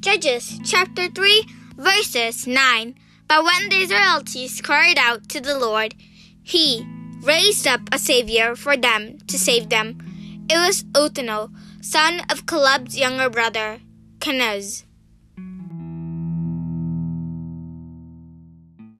Judges chapter 3, verses 9. But when the Israelites cried out to the Lord, he raised up a savior for them to save them. It was Othniel, son of Caleb's younger brother, Kenaz.